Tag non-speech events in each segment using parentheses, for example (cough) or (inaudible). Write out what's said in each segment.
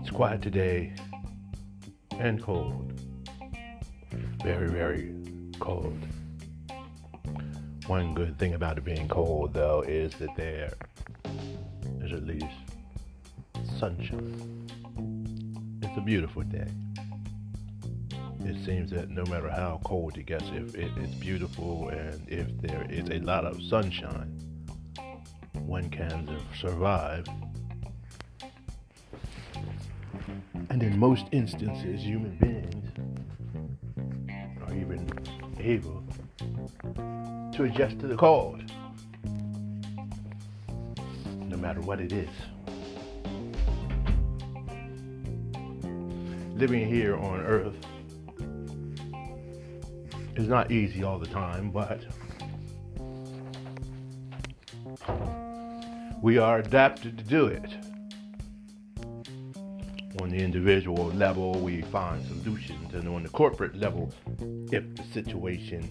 It's quiet today and cold. Very, very cold. One good thing about it being cold, though, is that there is at least sunshine. It's a beautiful day. It seems that no matter how cold it gets, if it is beautiful and if there is a lot of sunshine, one can survive. And in most instances, human beings are even able to adjust to the cold, no matter what it is. Living here on Earth is not easy all the time, but we are adapted to do it. On the individual level, we find solutions, and on the corporate level, if the situation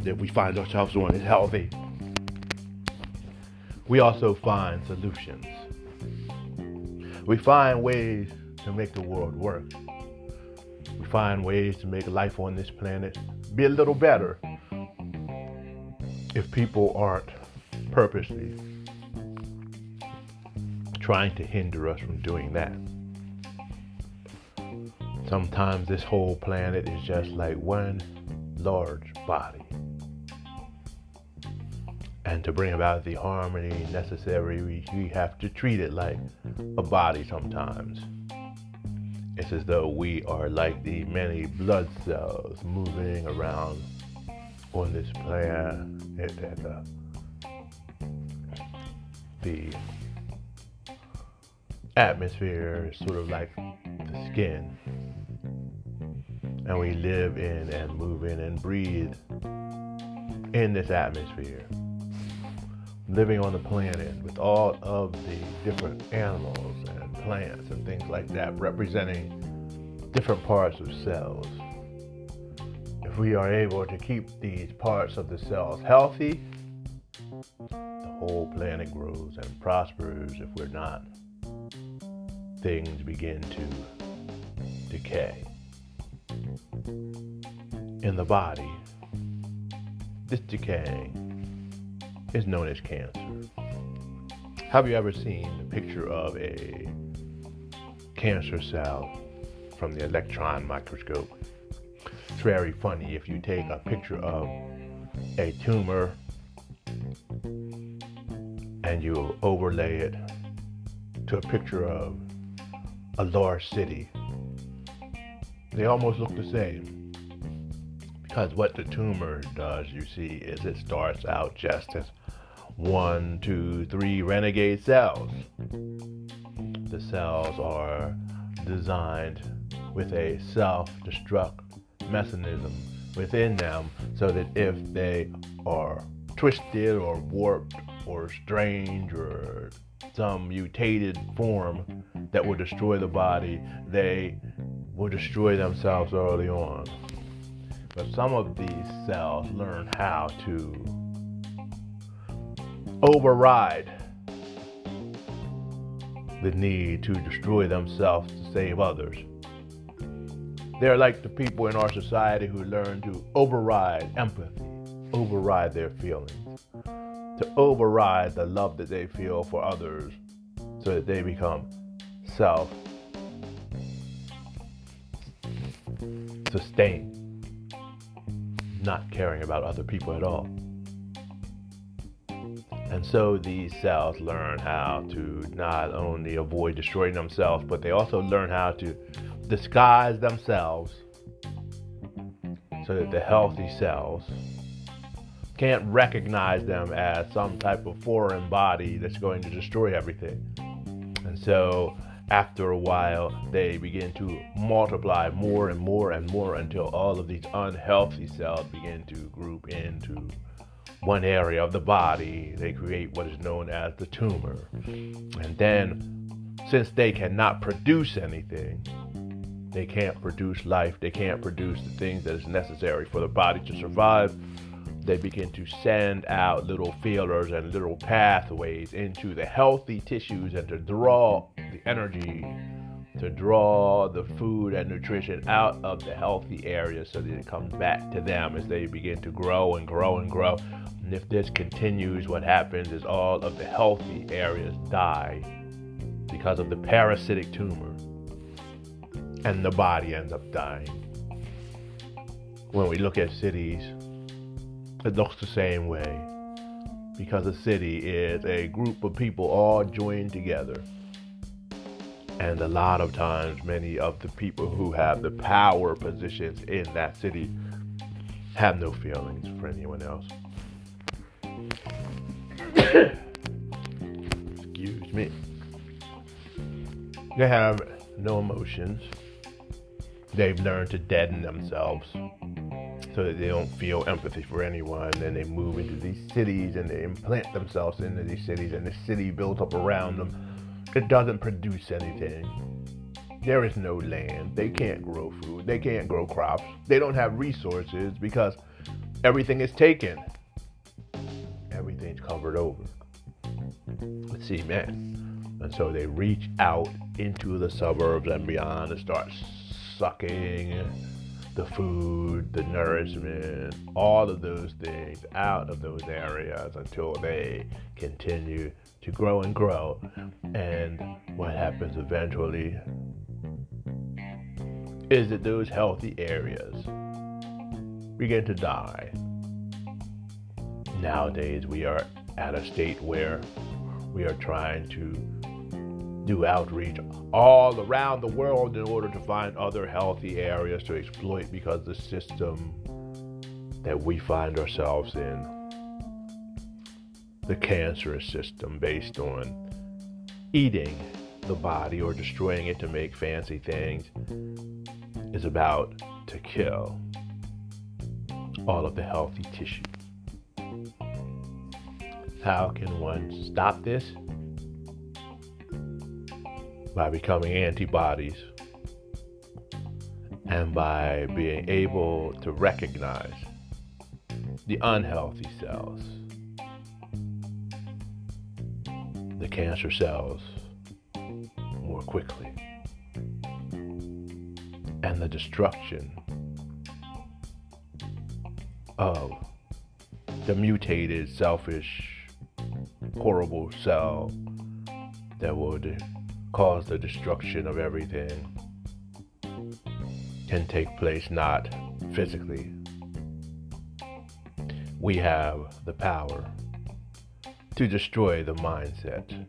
that we find ourselves on is healthy, we also find solutions. We find ways to make the world work. We find ways to make life on this planet be a little better if people aren't purposely trying to hinder us from doing that. Sometimes this whole planet is just like one large body. And to bring about the harmony necessary, we, we have to treat it like a body sometimes. It's as though we are like the many blood cells moving around on this planet. Uh, the atmosphere is sort of like the skin. And we live in and move in and breathe in this atmosphere. Living on the planet with all of the different animals and plants and things like that representing different parts of cells. If we are able to keep these parts of the cells healthy, the whole planet grows and prospers. If we're not, things begin to decay. In the body, this decaying is known as cancer. Have you ever seen a picture of a cancer cell from the electron microscope? It's very funny if you take a picture of a tumor and you overlay it to a picture of a large city. They almost look the same. Because what the tumor does, you see, is it starts out just as one, two, three renegade cells. The cells are designed with a self destruct mechanism within them so that if they are twisted or warped or strange or some mutated form that will destroy the body, they will destroy themselves early on. But some of these cells learn how to override the need to destroy themselves to save others. They're like the people in our society who learn to override empathy, override their feelings, to override the love that they feel for others so that they become self sustained, not caring about other people at all. And so these cells learn how to not only avoid destroying themselves, but they also learn how to disguise themselves so that the healthy cells can't recognize them as some type of foreign body that's going to destroy everything. And so after a while, they begin to multiply more and more and more until all of these unhealthy cells begin to group into one area of the body, they create what is known as the tumor. And then, since they cannot produce anything, they can't produce life, they can't produce the things that is necessary for the body to survive, they begin to send out little feelers and little pathways into the healthy tissues and to draw the energy, to draw the food and nutrition out of the healthy areas so that it comes back to them as they begin to grow and grow and grow. And if this continues, what happens is all of the healthy areas die because of the parasitic tumor, and the body ends up dying. When we look at cities, it looks the same way because a city is a group of people all joined together. And a lot of times, many of the people who have the power positions in that city have no feelings for anyone else. Excuse me. They have no emotions. They've learned to deaden themselves so that they don't feel empathy for anyone. Then they move into these cities and they implant themselves into these cities, and the city built up around them. It doesn't produce anything. There is no land. They can't grow food. They can't grow crops. They don't have resources because everything is taken. Everything's covered over. Let's see, man. And so they reach out into the suburbs and beyond and start sucking the food, the nourishment, all of those things out of those areas until they continue to grow and grow. And what happens eventually is that those healthy areas begin to die. Nowadays, we are at a state where we are trying to do outreach all around the world in order to find other healthy areas to exploit because the system that we find ourselves in, the cancerous system based on eating the body or destroying it to make fancy things, is about to kill all of the healthy tissue. How can one stop this? By becoming antibodies and by being able to recognize the unhealthy cells, the cancer cells, more quickly, and the destruction of the mutated, selfish, horrible cell that would cause the destruction of everything can take place not physically. We have the power to destroy the mindset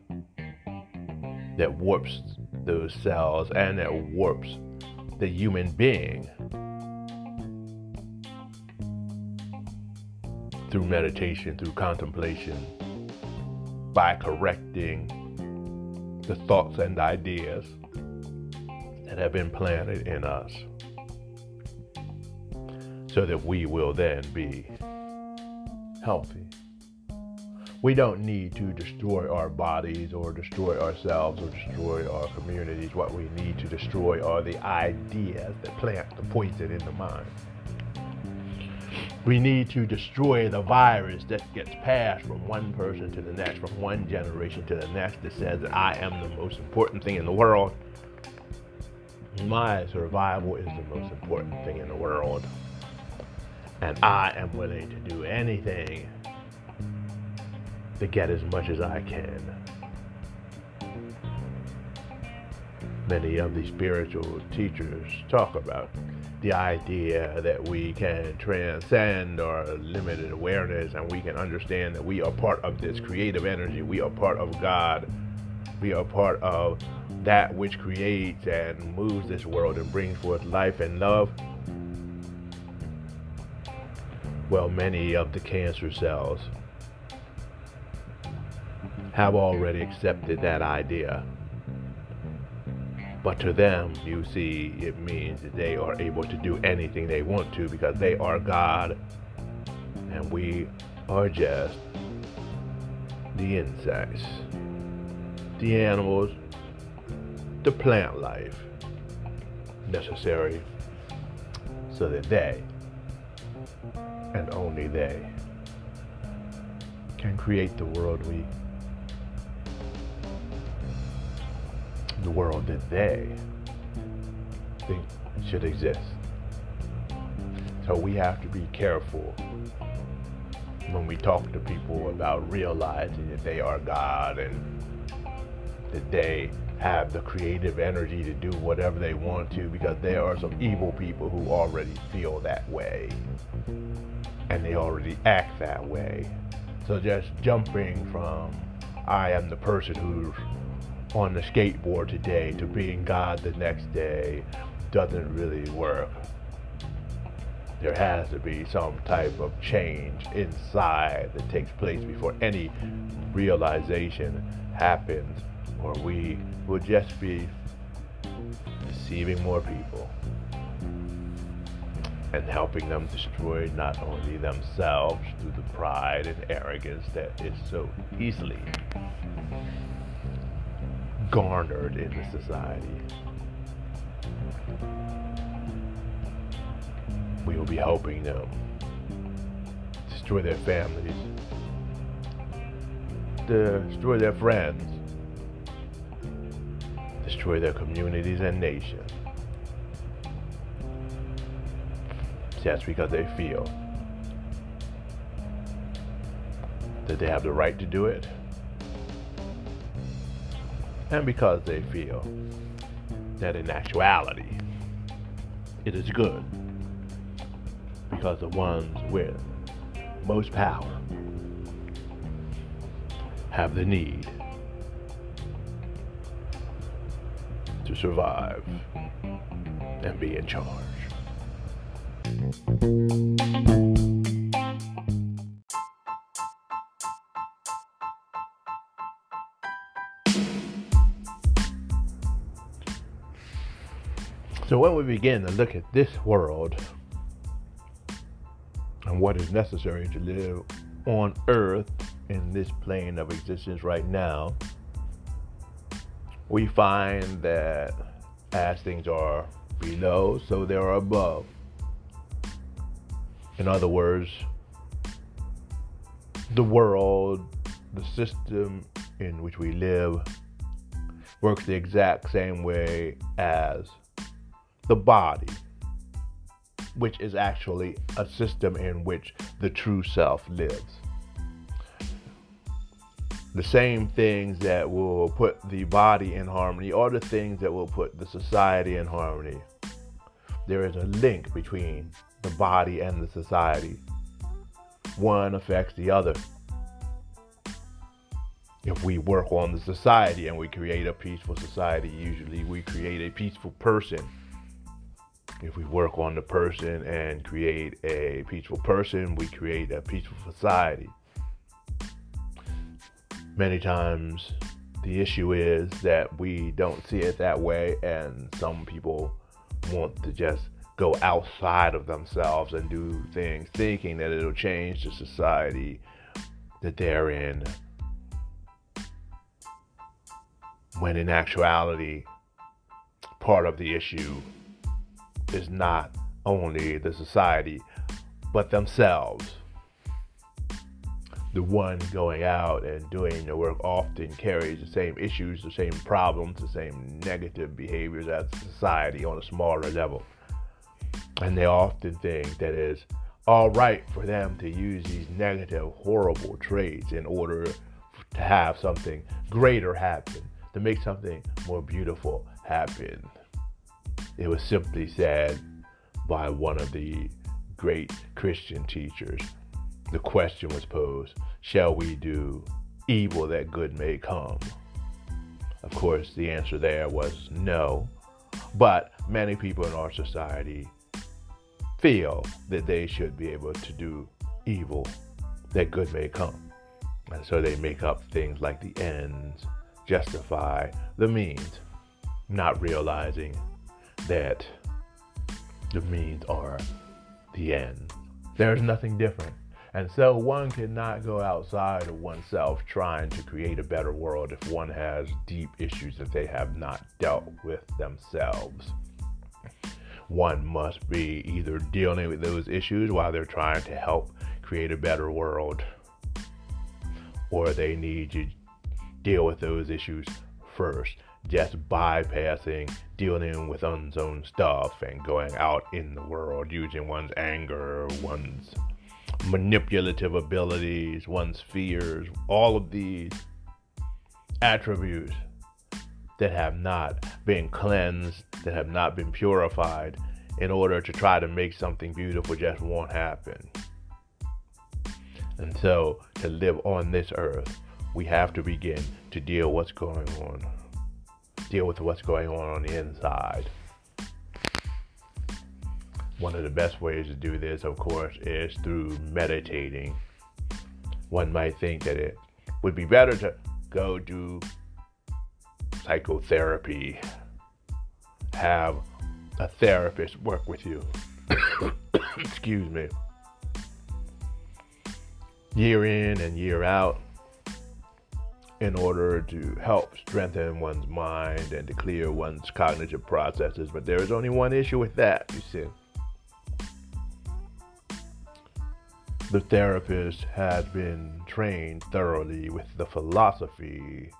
that warps those cells and that warps the human being through meditation, through contemplation, by correcting the thoughts and ideas that have been planted in us so that we will then be healthy. We don't need to destroy our bodies or destroy ourselves or destroy our communities. What we need to destroy are the ideas that plant the poison in the mind. We need to destroy the virus that gets passed from one person to the next, from one generation to the next, that says that I am the most important thing in the world. My survival is the most important thing in the world. And I am willing to do anything to get as much as I can. Many of the spiritual teachers talk about the idea that we can transcend our limited awareness and we can understand that we are part of this creative energy. We are part of God. We are part of that which creates and moves this world and brings forth life and love. Well, many of the cancer cells have already accepted that idea. But to them, you see, it means that they are able to do anything they want to because they are God. And we are just the insects, the animals, the plant life necessary so that they and only they can create the world we the world that they think should exist. So we have to be careful when we talk to people about realizing that they are God and that they have the creative energy to do whatever they want to because there are some evil people who already feel that way and they already act that way. So just jumping from I am the person who's on the skateboard today to being God the next day doesn't really work. There has to be some type of change inside that takes place before any realization happens, or we will just be deceiving more people and helping them destroy not only themselves through the pride and arrogance that is so easily garnered in the society. We will be helping them destroy their families, destroy their friends, destroy their communities and nations. Just because they feel that they have the right to do it and because they feel that in actuality it is good because the ones with most power have the need to survive and be in charge. So when we begin to look at this world and what is necessary to live on earth in this plane of existence right now, we find that as things are below, so they are above. In other words, the world, the system in which we live, works the exact same way as the body, which is actually a system in which the true self lives. The same things that will put the body in harmony are the things that will put the society in harmony. There is a link between the body and the society. One affects the other. If we work on the society and we create a peaceful society, usually we create a peaceful person if we work on the person and create a peaceful person, we create a peaceful society. Many times, the issue is that we don't see it that way, and some people want to just go outside of themselves and do things thinking that it'll change the society that they're in. When in actuality, part of the issue is not only the society, but themselves. The one going out and doing the work often carries the same issues, the same problems, the same negative behaviors as society on a smaller level. And they often think that it's all right for them to use these negative, horrible traits in order to have something greater happen, to make something more beautiful happen. It was simply said by one of the great Christian teachers. The question was posed Shall we do evil that good may come? Of course, the answer there was no. But many people in our society feel that they should be able to do evil that good may come. And so they make up things like the ends justify the means, not realizing that the means are the end. There is nothing different. And so one cannot go outside of oneself trying to create a better world if one has deep issues that they have not dealt with themselves. One must be either dealing with those issues while they're trying to help create a better world, or they need to deal with those issues first just bypassing dealing with one's own stuff and going out in the world using one's anger, one's manipulative abilities, one's fears, all of these attributes that have not been cleansed, that have not been purified in order to try to make something beautiful just won't happen. And so, to live on this earth, we have to begin to deal what's going on deal with what's going on on the inside. One of the best ways to do this, of course, is through meditating. One might think that it would be better to go do psychotherapy, have a therapist work with you. (coughs) Excuse me. Year in and year out, in order to help strengthen one's mind and to clear one's cognitive processes. But there is only one issue with that, you see. The therapist has been trained thoroughly with the philosophy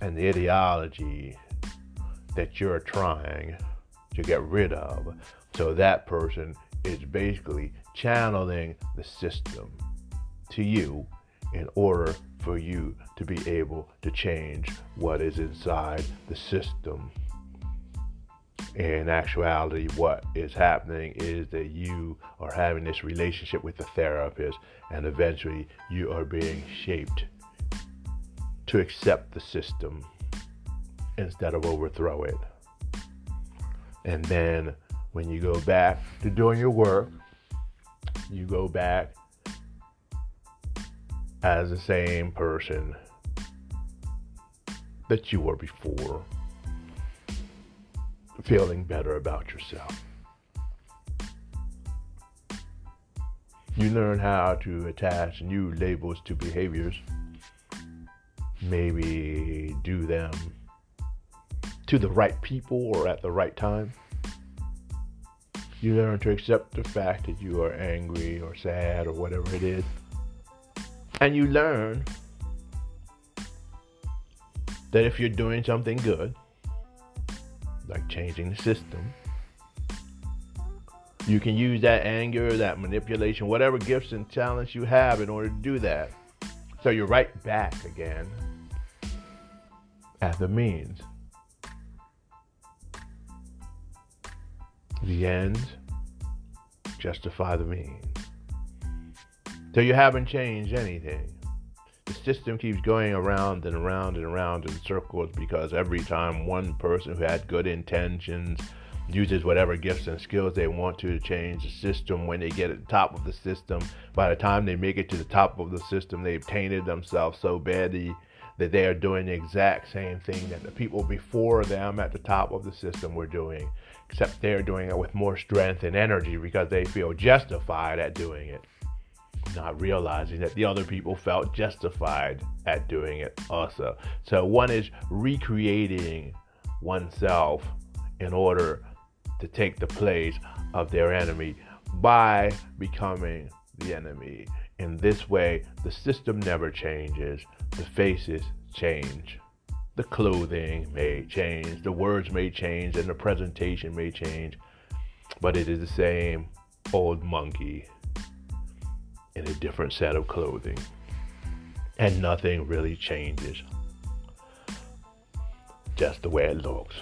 and the ideology that you're trying to get rid of. So that person is basically channeling the system to you in order for you to be able to change what is inside the system. In actuality, what is happening is that you are having this relationship with the therapist, and eventually you are being shaped to accept the system instead of overthrow it. And then when you go back to doing your work, you go back as the same person that you were before, feeling better about yourself. You learn how to attach new labels to behaviors, maybe do them to the right people or at the right time. You learn to accept the fact that you are angry or sad or whatever it is and you learn that if you're doing something good, like changing the system, you can use that anger, that manipulation, whatever gifts and talents you have in order to do that. So you're right back again at the means. The ends justify the means. So you haven't changed anything. The system keeps going around and around and around in circles because every time one person who had good intentions uses whatever gifts and skills they want to change the system, when they get at the top of the system, by the time they make it to the top of the system, they've tainted themselves so badly that they are doing the exact same thing that the people before them at the top of the system were doing, except they're doing it with more strength and energy because they feel justified at doing it not realizing that the other people felt justified at doing it also. So one is recreating oneself in order to take the place of their enemy by becoming the enemy. In this way, the system never changes, the faces change. The clothing may change, the words may change, and the presentation may change, but it is the same old monkey in a different set of clothing. And nothing really changes. Just the way it looks.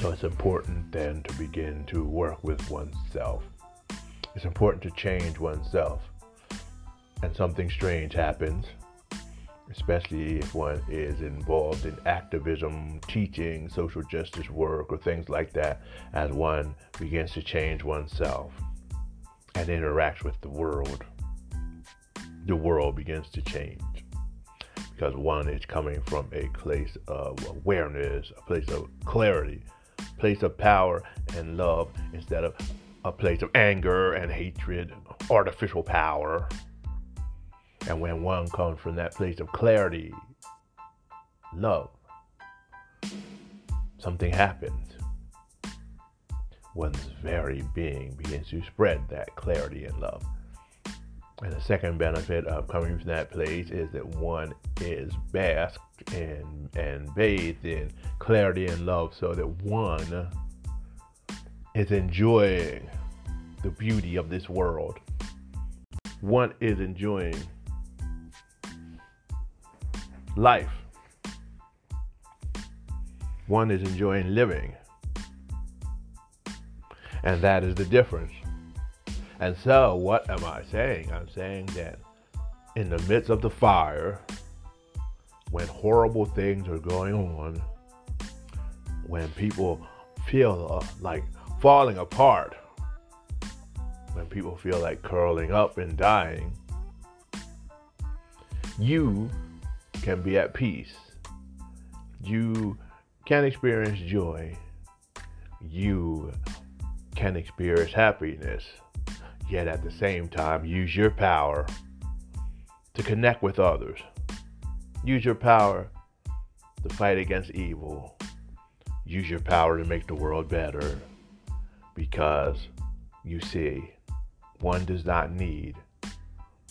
So it's important then to begin to work with oneself. It's important to change oneself. And something strange happens especially if one is involved in activism, teaching, social justice work, or things like that, as one begins to change oneself and interacts with the world. The world begins to change because one is coming from a place of awareness, a place of clarity, a place of power and love instead of a place of anger and hatred, artificial power. And when one comes from that place of clarity, love, something happens. One's very being begins to spread that clarity and love. And the second benefit of coming from that place is that one is basked and, and bathed in clarity and love so that one is enjoying the beauty of this world. One is enjoying life. One is enjoying living. And that is the difference. And so, what am I saying? I'm saying that in the midst of the fire, when horrible things are going on, when people feel uh, like falling apart, when people feel like curling up and dying, you can be at peace. You can experience joy. You can experience happiness. Yet at the same time, use your power to connect with others. Use your power to fight against evil. Use your power to make the world better. Because you see, one does not need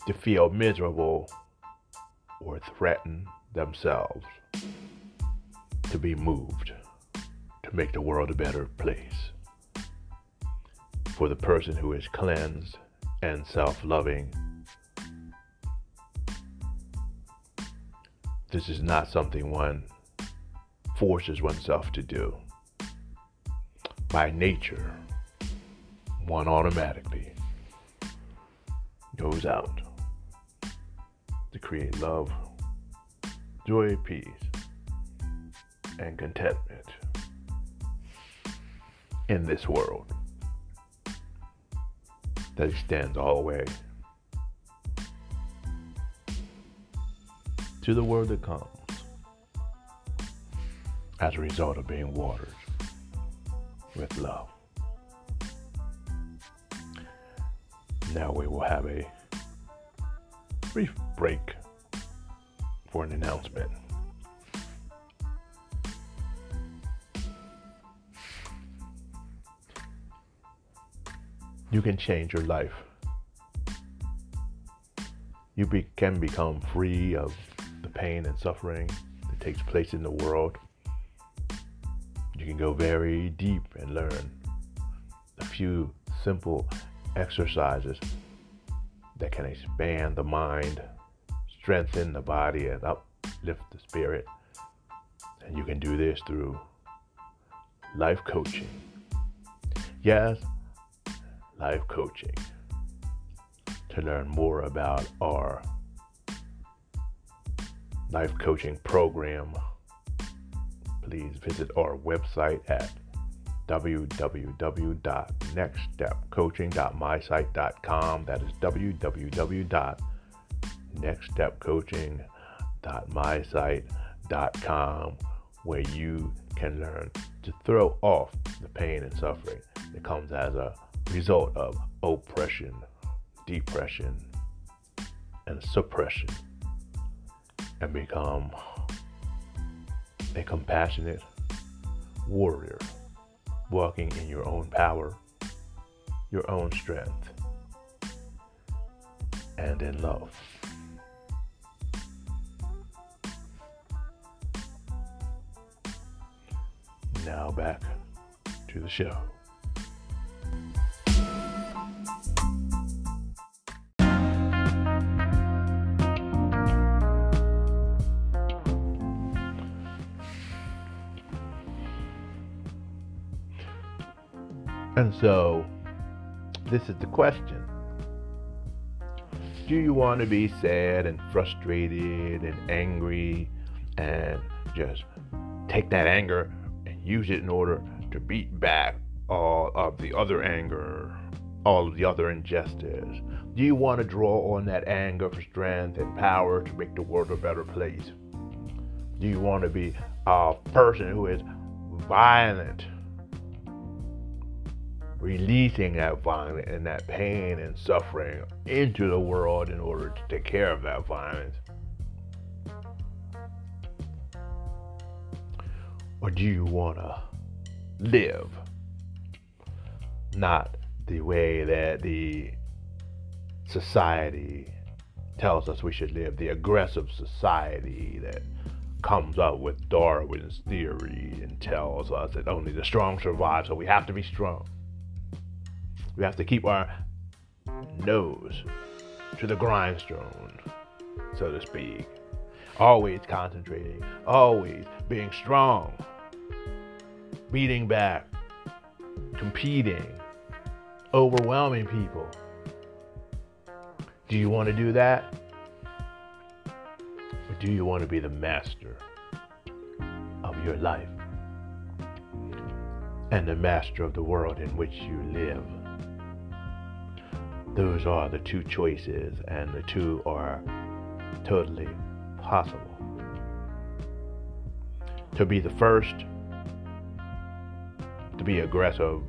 to feel miserable or threaten themselves to be moved to make the world a better place. For the person who is cleansed and self loving, this is not something one forces oneself to do. By nature, one automatically goes out create love, joy, peace, and contentment in this world that extends all the way to the world that comes as a result of being watered with love. Now we will have a brief break for an announcement. You can change your life. You be, can become free of the pain and suffering that takes place in the world. You can go very deep and learn a few simple exercises that can expand the mind, strengthen the body, and uplift the spirit. And you can do this through life coaching. Yes, life coaching. To learn more about our life coaching program, please visit our website at www.nextstepcoaching.mysite.com. That is www.nextstepcoaching.mysite.com, where you can learn to throw off the pain and suffering that comes as a result of oppression, depression, and suppression, and become a compassionate warrior walking in your own power, your own strength, and in love. Now back to the show. So, this is the question Do you want to be sad and frustrated and angry and just take that anger and use it in order to beat back all of the other anger, all of the other injustice? Do you want to draw on that anger for strength and power to make the world a better place? Do you want to be a person who is violent releasing that violence and that pain and suffering into the world in order to take care of that violence? Or do you want to live not the way that the society tells us we should live, the aggressive society that comes up with Darwin's theory and tells us that only the strong survive, so we have to be strong. We have to keep our nose to the grindstone, so to speak. Always concentrating, always being strong, beating back, competing, overwhelming people. Do you want to do that? Or do you want to be the master of your life and the master of the world in which you live? Those are the two choices, and the two are totally possible. To be the first, to be aggressive,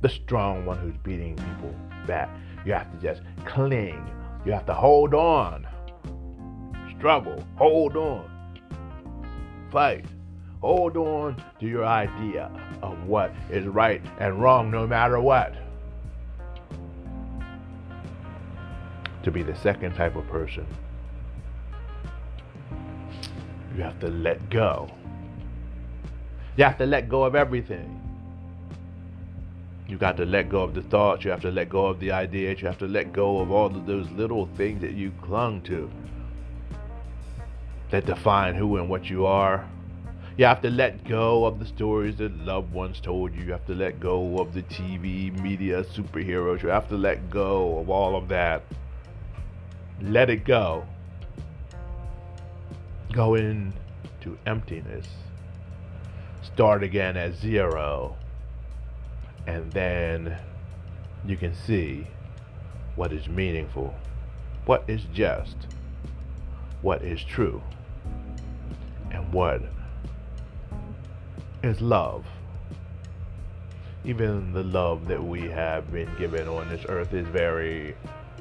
the strong one who's beating people back. You have to just cling. You have to hold on. Struggle. Hold on. Fight. Hold on to your idea of what is right and wrong no matter what. To be the second type of person. You have to let go. You have to let go of everything. You got to let go of the thoughts. You have to let go of the ideas. You have to let go of all of those little things that you clung to that define who and what you are. You have to let go of the stories that loved ones told you. You have to let go of the TV, media, superheroes. You have to let go of all of that let it go. Go into emptiness. Start again at zero. And then you can see what is meaningful, what is just, what is true, and what is love. Even the love that we have been given on this earth is very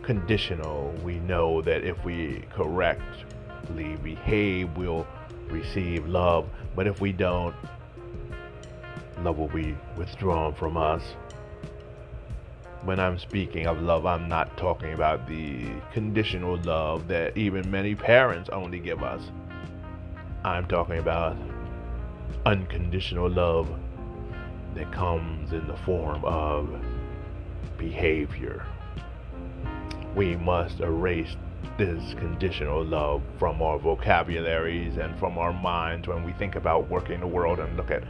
conditional. We know that if we correctly behave, we'll receive love. But if we don't, love will be withdrawn from us. When I'm speaking of love, I'm not talking about the conditional love that even many parents only give us. I'm talking about unconditional love that comes in the form of behavior we must erase this conditional love from our vocabularies and from our minds when we think about working the world and look at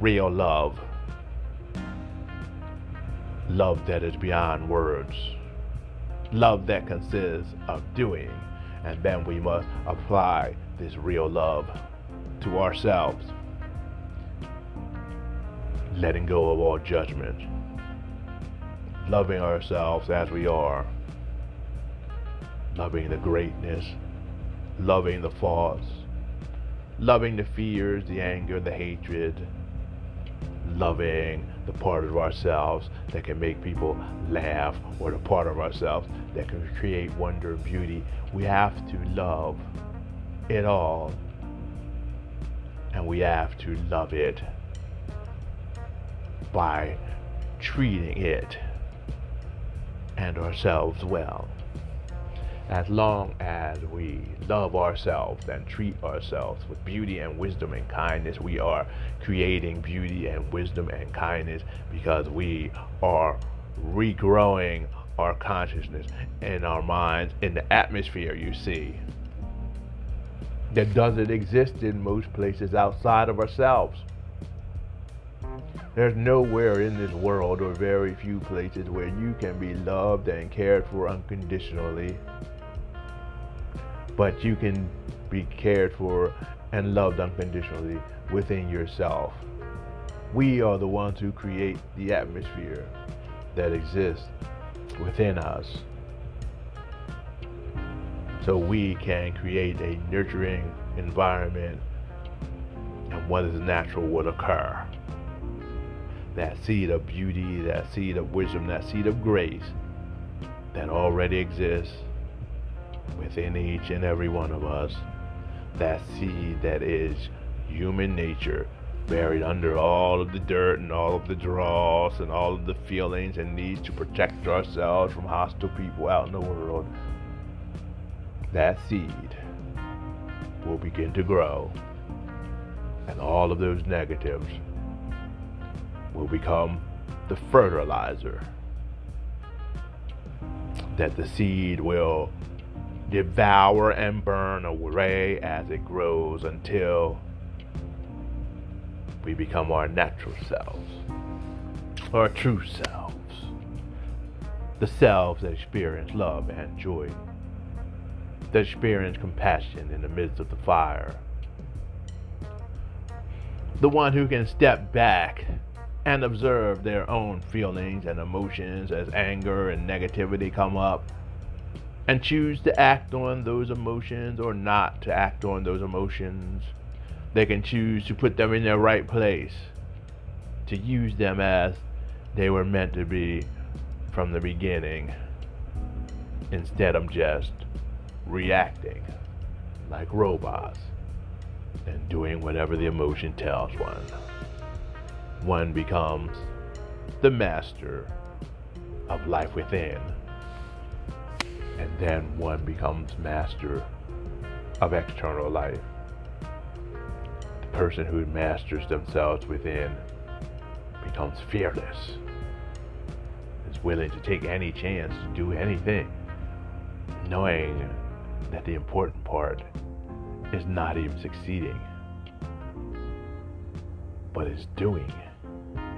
real love. Love that is beyond words. Love that consists of doing. And then we must apply this real love to ourselves. Letting go of all judgment. Loving ourselves as we are loving the greatness, loving the faults, loving the fears, the anger, the hatred, loving the part of ourselves that can make people laugh or the part of ourselves that can create wonder and beauty. We have to love it all and we have to love it by treating it and ourselves well as long as we love ourselves and treat ourselves with beauty and wisdom and kindness, we are creating beauty and wisdom and kindness because we are regrowing our consciousness in our minds in the atmosphere you see that doesn't exist in most places outside of ourselves. There's nowhere in this world or very few places where you can be loved and cared for unconditionally but you can be cared for and loved unconditionally within yourself. We are the ones who create the atmosphere that exists within us. So we can create a nurturing environment and what is natural will occur. That seed of beauty, that seed of wisdom, that seed of grace that already exists within each and every one of us that seed that is human nature buried under all of the dirt and all of the dross and all of the feelings and needs to protect ourselves from hostile people out in the world, that seed will begin to grow. And all of those negatives will become the fertilizer that the seed will devour and burn away as it grows until we become our natural selves, our true selves, the selves that experience love and joy, that experience compassion in the midst of the fire, the one who can step back and observe their own feelings and emotions as anger and negativity come up and choose to act on those emotions or not to act on those emotions. They can choose to put them in their right place, to use them as they were meant to be from the beginning, instead of just reacting like robots and doing whatever the emotion tells one. One becomes the master of life within and then one becomes master of external life. The person who masters themselves within becomes fearless, is willing to take any chance to do anything, knowing that the important part is not even succeeding, but is doing,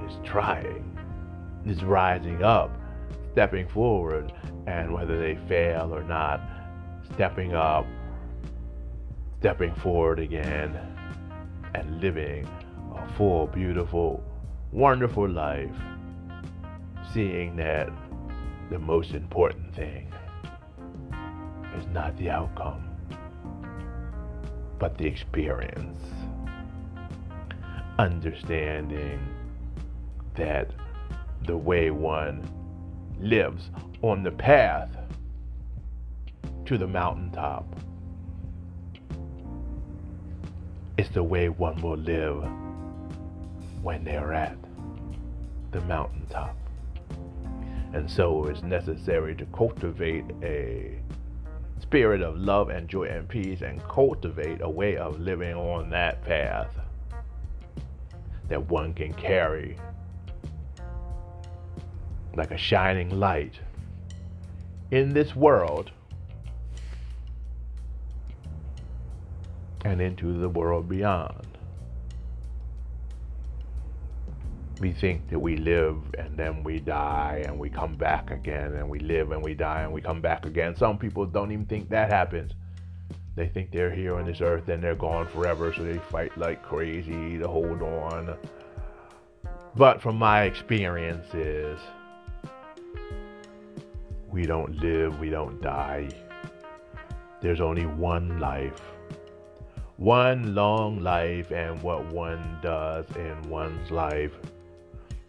is trying, is rising up, stepping forward and whether they fail or not, stepping up, stepping forward again, and living a full, beautiful, wonderful life, seeing that the most important thing is not the outcome, but the experience. Understanding that the way one lives on the path to the mountaintop. It's the way one will live when they're at the mountaintop. And so it's necessary to cultivate a spirit of love and joy and peace and cultivate a way of living on that path that one can carry like a shining light in this world and into the world beyond. We think that we live and then we die and we come back again and we live and we die and we come back again. Some people don't even think that happens. They think they're here on this earth and they're gone forever, so they fight like crazy to hold on. But from my experiences, we don't live, we don't die. There's only one life. One long life, and what one does in one's life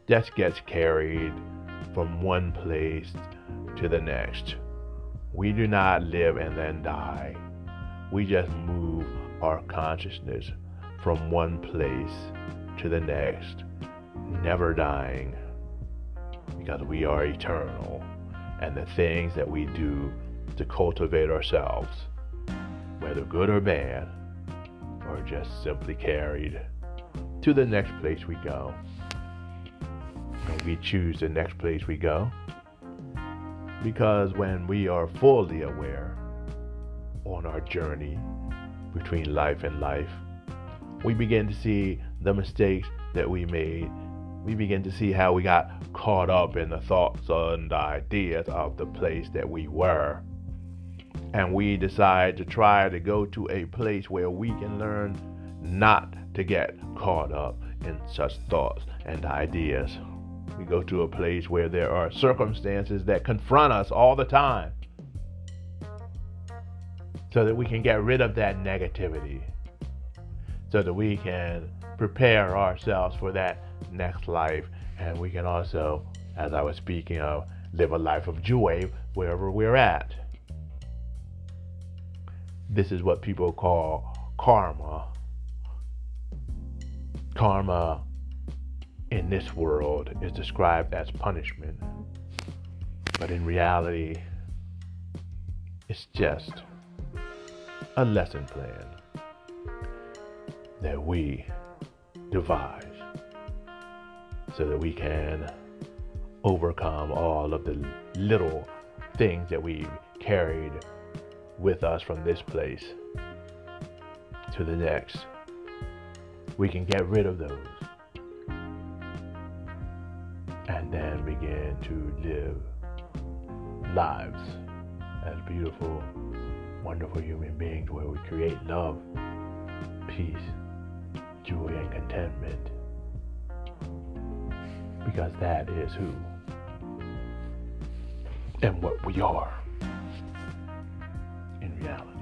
just gets carried from one place to the next. We do not live and then die. We just move our consciousness from one place to the next, never dying, because we are eternal and the things that we do to cultivate ourselves, whether good or bad, are just simply carried to the next place we go. And we choose the next place we go because when we are fully aware on our journey between life and life, we begin to see the mistakes that we made we begin to see how we got caught up in the thoughts and ideas of the place that we were. And we decide to try to go to a place where we can learn not to get caught up in such thoughts and ideas. We go to a place where there are circumstances that confront us all the time so that we can get rid of that negativity, so that we can prepare ourselves for that next life. And we can also, as I was speaking of, live a life of joy wherever we're at. This is what people call karma. karma in this world is described as punishment, but in reality, it's just a lesson plan that we devise so that we can overcome all of the little things that we carried with us from this place to the next. We can get rid of those and then begin to live lives as beautiful, wonderful human beings where we create love, peace, joy, and contentment. Because that is who and what we are in reality.